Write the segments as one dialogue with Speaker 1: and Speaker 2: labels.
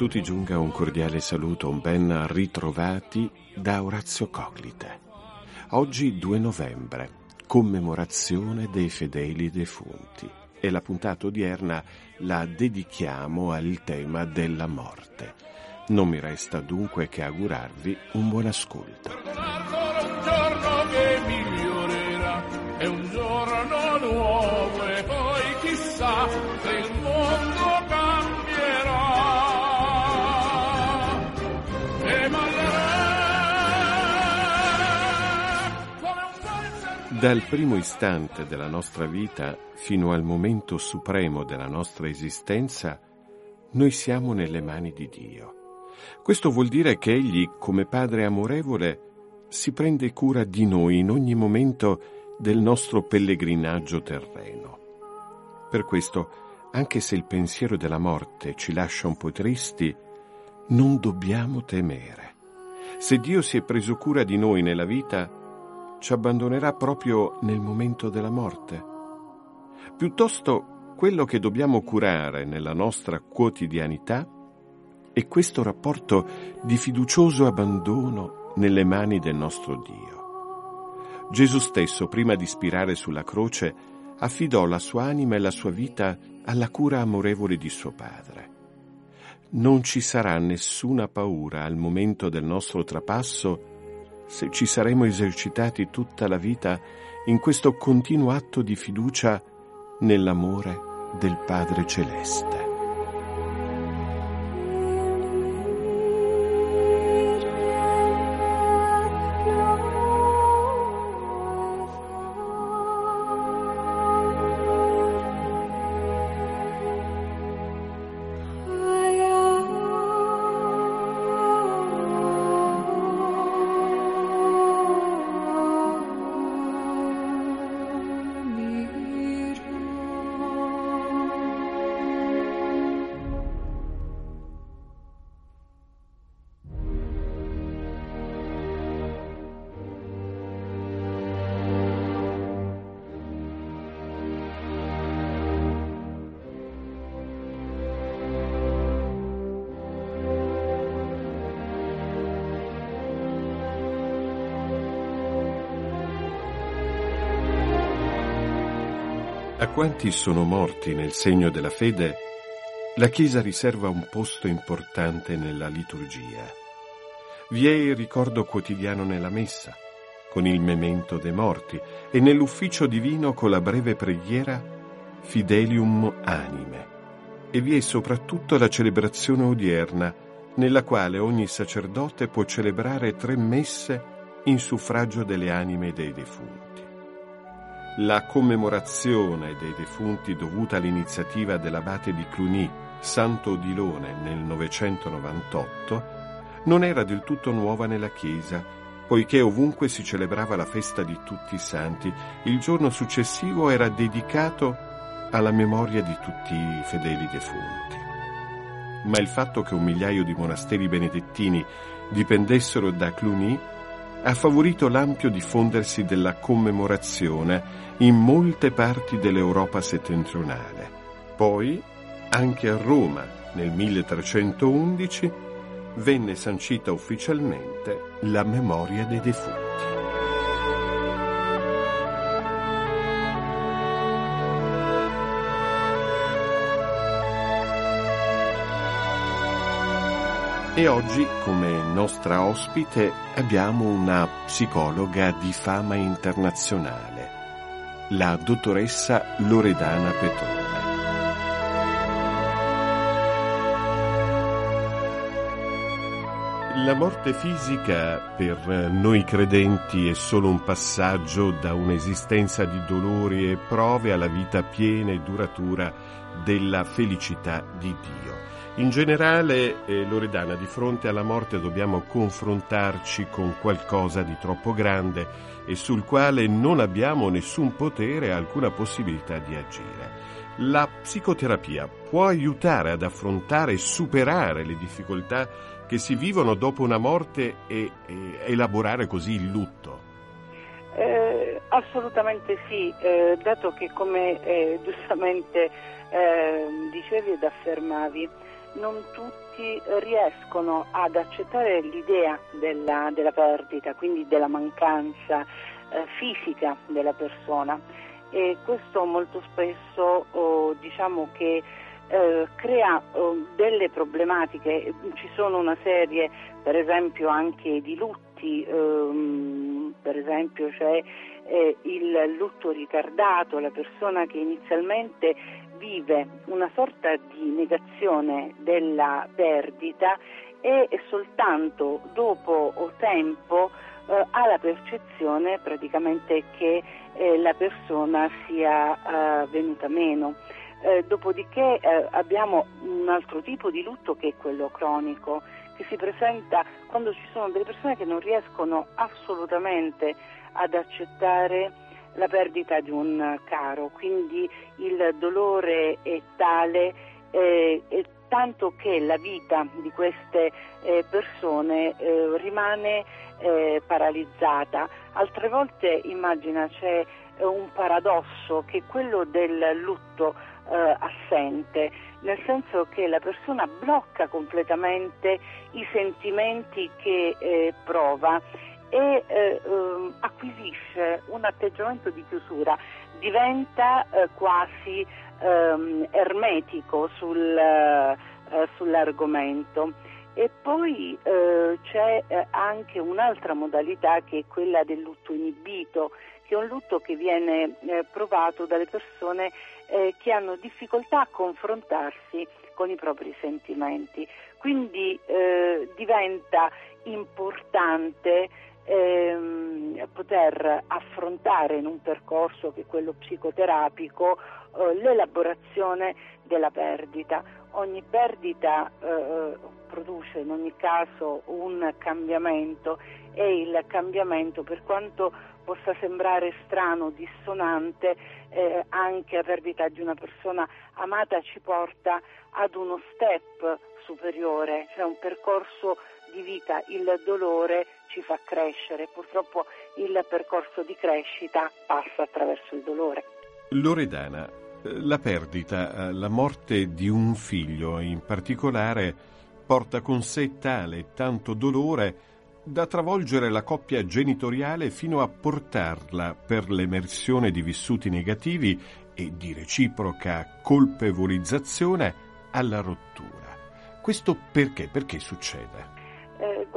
Speaker 1: tutti giunga un cordiale saluto, un ben ritrovati da Orazio Coclite. Oggi 2 novembre, commemorazione dei fedeli defunti e la puntata odierna la dedichiamo al tema della morte. Non mi resta dunque che augurarvi un buon ascolto. Dal primo istante della nostra vita fino al momento supremo della nostra esistenza, noi siamo nelle mani di Dio. Questo vuol dire che Egli, come Padre amorevole, si prende cura di noi in ogni momento del nostro pellegrinaggio terreno. Per questo, anche se il pensiero della morte ci lascia un po' tristi, non dobbiamo temere. Se Dio si è preso cura di noi nella vita, ci abbandonerà proprio nel momento della morte. Piuttosto quello che dobbiamo curare nella nostra quotidianità è questo rapporto di fiducioso abbandono nelle mani del nostro Dio. Gesù stesso, prima di spirare sulla croce, affidò la sua anima e la sua vita alla cura amorevole di suo Padre. Non ci sarà nessuna paura al momento del nostro trapasso se ci saremo esercitati tutta la vita in questo continuo atto di fiducia nell'amore del Padre Celeste. A quanti sono morti nel segno della fede, la Chiesa riserva un posto importante nella liturgia. Vi è il ricordo quotidiano nella messa, con il memento dei morti, e nell'ufficio divino con la breve preghiera Fidelium Anime. E vi è soprattutto la celebrazione odierna, nella quale ogni sacerdote può celebrare tre messe in suffragio delle anime dei defunti. La commemorazione dei defunti dovuta all'iniziativa dell'abate di Cluny, Santo Odilone, nel 998, non era del tutto nuova nella Chiesa, poiché ovunque si celebrava la festa di tutti i santi, il giorno successivo era dedicato alla memoria di tutti i fedeli defunti. Ma il fatto che un migliaio di monasteri benedettini dipendessero da Cluny ha favorito l'ampio diffondersi della commemorazione in molte parti dell'Europa settentrionale. Poi, anche a Roma, nel 1311, venne sancita ufficialmente la memoria dei defunti. E oggi come nostra ospite abbiamo una psicologa di fama internazionale, la dottoressa Loredana Petrone. La morte fisica per noi credenti è solo un passaggio da un'esistenza di dolori e prove alla vita piena e duratura della felicità di Dio. In generale, eh, Loredana, di fronte alla morte dobbiamo confrontarci con qualcosa di troppo grande e sul quale non abbiamo nessun potere e alcuna possibilità di agire. La psicoterapia può aiutare ad affrontare e superare le difficoltà che si vivono dopo una morte e, e elaborare così il lutto?
Speaker 2: Eh, assolutamente sì, eh, dato che come eh, giustamente ehm, dicevi ed affermavi, non tutti riescono ad accettare l'idea della, della perdita, quindi della mancanza eh, fisica della persona. E questo molto spesso oh, diciamo che eh, crea eh, delle problematiche, ci sono una serie per esempio anche di lutti, ehm, per esempio c'è eh, il lutto ritardato, la persona che inizialmente vive una sorta di negazione della perdita e soltanto dopo tempo eh, ha la percezione praticamente che eh, la persona sia venuta meno. Eh, dopodiché eh, abbiamo un altro tipo di lutto che è quello cronico, che si presenta quando ci sono delle persone che non riescono assolutamente ad accettare la perdita di un caro, quindi il dolore è tale eh, e tanto che la vita di queste eh, persone eh, rimane eh, paralizzata. Altre volte immagina c'è un paradosso che è quello del lutto eh, assente, nel senso che la persona blocca completamente i sentimenti che eh, prova e eh, um, acquisisce un atteggiamento di chiusura, diventa eh, quasi um, ermetico sul, uh, sull'argomento. E poi eh, c'è eh, anche un'altra modalità che è quella del lutto inibito, che è un lutto che viene eh, provato dalle persone che hanno difficoltà a confrontarsi con i propri sentimenti. Quindi diventa importante ehm, poter affrontare in un percorso che è quello psicoterapico eh, l'elaborazione della perdita. Ogni perdita eh, produce in ogni caso un cambiamento e il cambiamento per quanto possa sembrare strano, dissonante, eh, anche la perdita di una persona amata ci porta ad uno step superiore, cioè un percorso di vita, il dolore ci fa crescere, purtroppo il percorso di crescita passa attraverso il dolore.
Speaker 1: Loredana, la perdita, la morte di un figlio in particolare porta con sé tale tanto dolore da travolgere la coppia genitoriale fino a portarla per l'emersione di vissuti negativi e di reciproca colpevolizzazione alla rottura. Questo perché? Perché succede?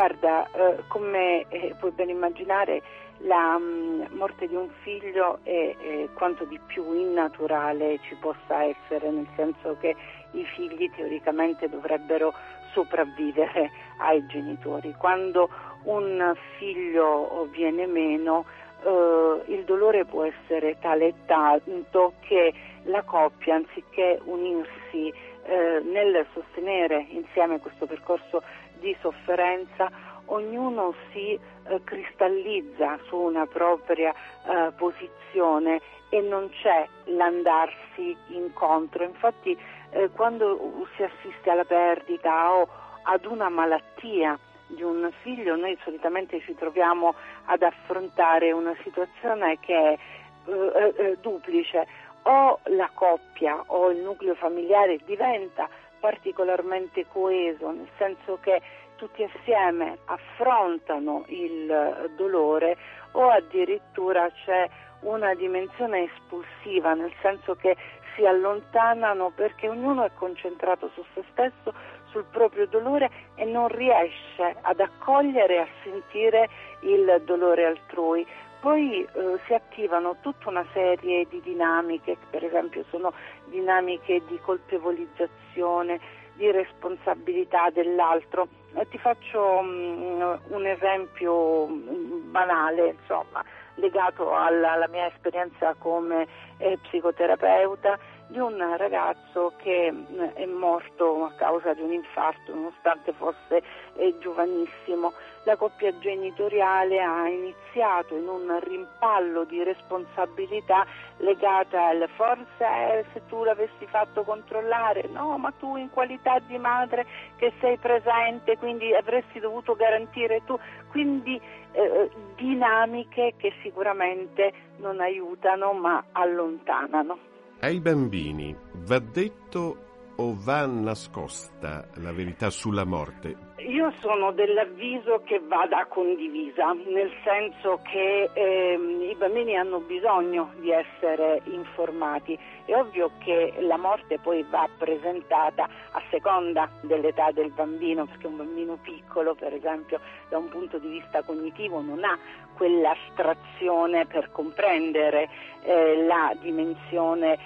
Speaker 2: Guarda, eh, come eh, puoi ben immaginare, la mh, mm, morte di un figlio è, è quanto di più innaturale ci possa essere, nel senso che i figli teoricamente dovrebbero sopravvivere ai genitori. Quando un figlio viene meno, eh, il dolore può essere tale e tanto che la coppia, anziché unirsi eh, nel sostenere insieme questo percorso di sofferenza, ognuno si eh, cristallizza su una propria eh, posizione e non c'è l'andarsi incontro. Infatti eh, quando si assiste alla perdita o ad una malattia di un figlio, noi solitamente ci troviamo ad affrontare una situazione che è eh, eh, duplice, o la coppia o il nucleo familiare diventa particolarmente coeso, nel senso che tutti assieme affrontano il dolore o addirittura c'è una dimensione espulsiva, nel senso che si allontanano perché ognuno è concentrato su se stesso, sul proprio dolore e non riesce ad accogliere e a sentire il dolore altrui. Poi eh, si attivano tutta una serie di dinamiche, per esempio sono dinamiche di colpevolizzazione, di responsabilità dell'altro. Ti faccio um, un esempio mm, banale, insomma, legato alla, alla mia esperienza come eh, psicoterapeuta di un ragazzo che mm, è morto a causa di un infarto nonostante fosse eh, giovanissimo. La coppia genitoriale ha iniziato in un rimpallo di responsabilità legata al forse eh, se tu l'avessi fatto controllare, no, ma tu in qualità di madre che sei presente, quindi avresti dovuto garantire tu, quindi eh, dinamiche che sicuramente non aiutano ma allontanano.
Speaker 1: Ai bambini va detto o va nascosta la verità sulla morte?
Speaker 2: Io sono dell'avviso che vada condivisa, nel senso che ehm, i bambini hanno bisogno di essere informati. È ovvio che la morte poi va presentata a seconda dell'età del bambino, perché un bambino piccolo, per esempio, da un punto di vista cognitivo non ha quell'astrazione per comprendere eh, la dimensione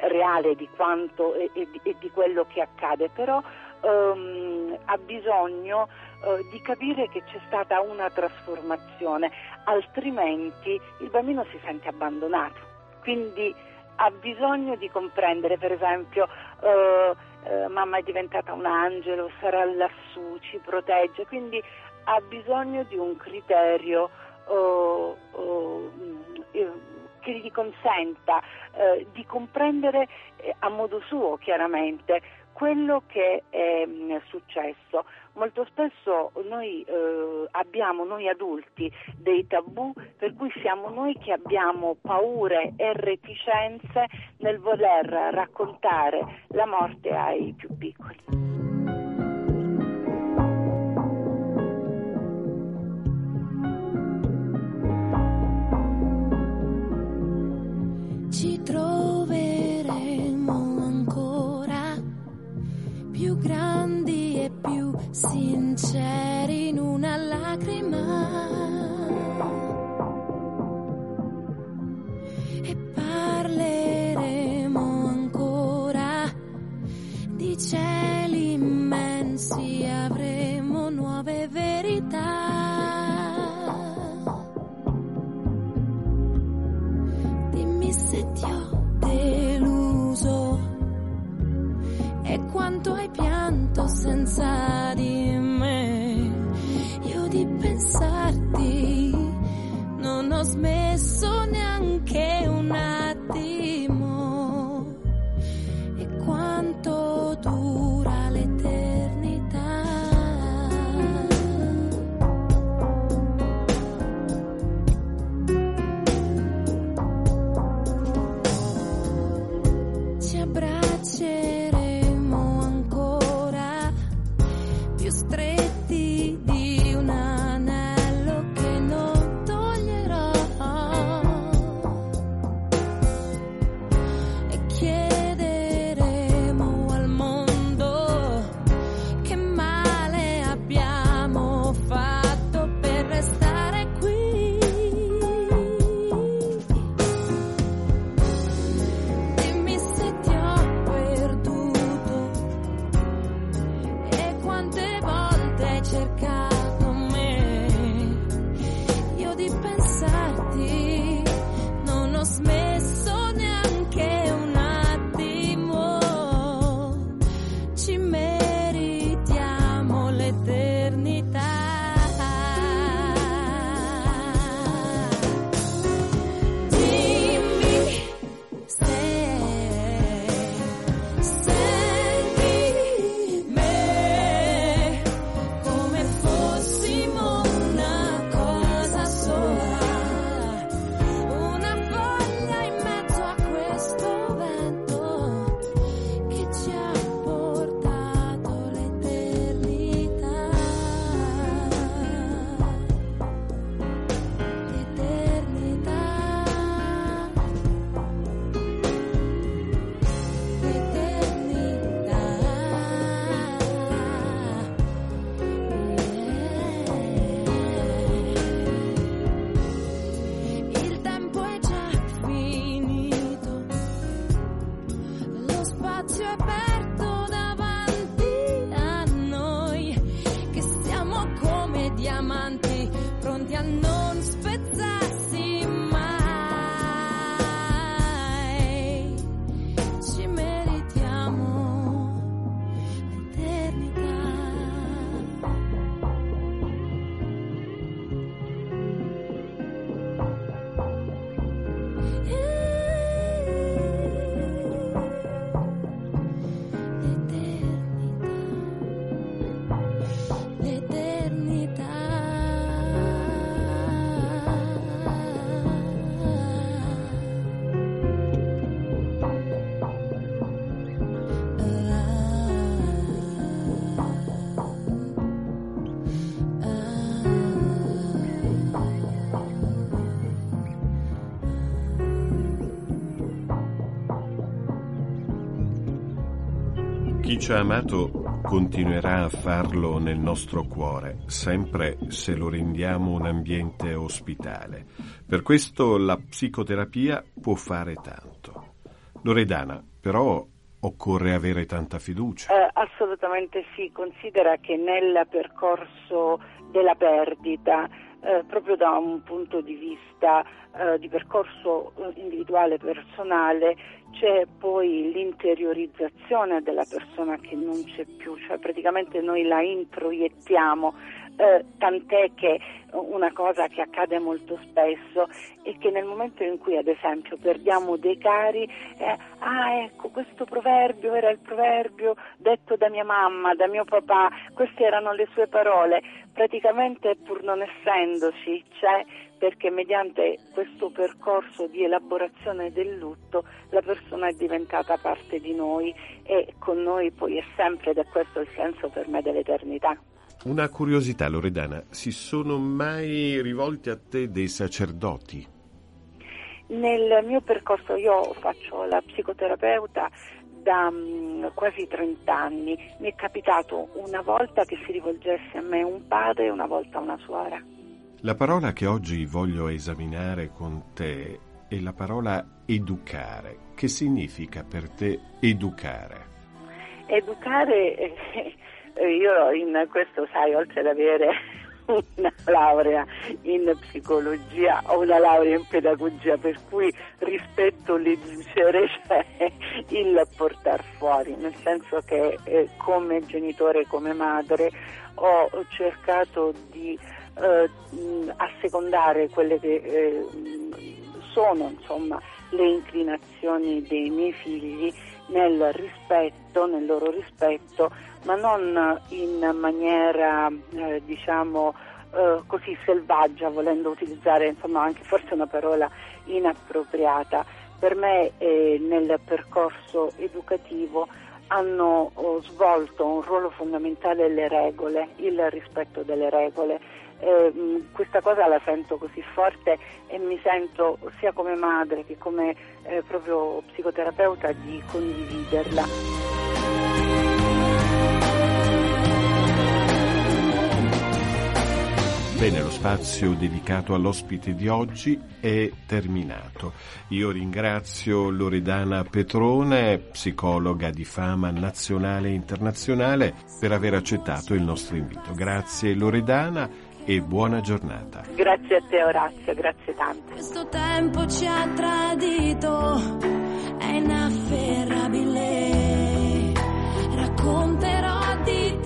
Speaker 2: reale di quanto e, e, e di quello che accade, però ehm, ha bisogno eh, di capire che c'è stata una trasformazione, altrimenti il bambino si sente abbandonato. Quindi ha bisogno di comprendere, per esempio, eh, eh, mamma è diventata un angelo, sarà lassù, ci protegge, quindi ha bisogno di un criterio oh, oh, che gli consenta eh, di comprendere a modo suo chiaramente quello che è mm, successo. Molto spesso noi eh, abbiamo, noi adulti, dei tabù per cui siamo noi che abbiamo paure e reticenze nel voler raccontare la morte ai più piccoli.
Speaker 3: Se ti ho deluso e quanto hai pianto senza di me. Io di pensarti non ho smesso neanche piacere
Speaker 1: Chi ci ha amato continuerà a farlo nel nostro cuore, sempre se lo rendiamo un ambiente ospitale. Per questo la psicoterapia può fare tanto. Loredana, però occorre avere tanta fiducia.
Speaker 2: Eh, assolutamente sì, considera che nel percorso della perdita, eh, proprio da un punto di vista eh, di percorso eh, individuale personale, c'è poi l'interiorizzazione della persona che non c'è più, cioè praticamente noi la introiettiamo eh, tant'è che una cosa che accade molto spesso è che nel momento in cui ad esempio perdiamo dei cari, eh, ah ecco questo proverbio era il proverbio detto da mia mamma, da mio papà, queste erano le sue parole, praticamente pur non essendoci c'è perché mediante questo percorso di elaborazione del lutto la persona è diventata parte di noi e con noi poi è sempre ed è questo il senso per me dell'eternità.
Speaker 1: Una curiosità, Loredana, si sono mai rivolti a te dei sacerdoti?
Speaker 2: Nel mio percorso io faccio la psicoterapeuta da um, quasi 30 anni. Mi è capitato una volta che si rivolgesse a me un padre e una volta una suora.
Speaker 1: La parola che oggi voglio esaminare con te è la parola educare. Che significa per te educare?
Speaker 2: Educare eh, io in questo, sai, oltre ad avere una laurea in psicologia ho una laurea in pedagogia per cui rispetto l'educere cioè il portare fuori. Nel senso che eh, come genitore come madre ho cercato di eh, assecondare quelle che eh, sono insomma le inclinazioni dei miei figli nel rispetto, nel loro rispetto, ma non in maniera eh, diciamo eh, così selvaggia, volendo utilizzare insomma anche forse una parola inappropriata. Per me eh, nel percorso educativo hanno oh, svolto un ruolo fondamentale le regole, il rispetto delle regole eh, questa cosa la sento così forte e mi sento sia come madre che come eh, proprio psicoterapeuta di condividerla.
Speaker 1: Bene, lo spazio dedicato all'ospite di oggi è terminato. Io ringrazio Loredana Petrone, psicologa di fama nazionale e internazionale, per aver accettato il nostro invito. Grazie Loredana e buona giornata.
Speaker 2: Grazie a te Orazio, grazie tante.
Speaker 3: Questo tempo ci ha tradito, è inafferrabile, racconterò di te.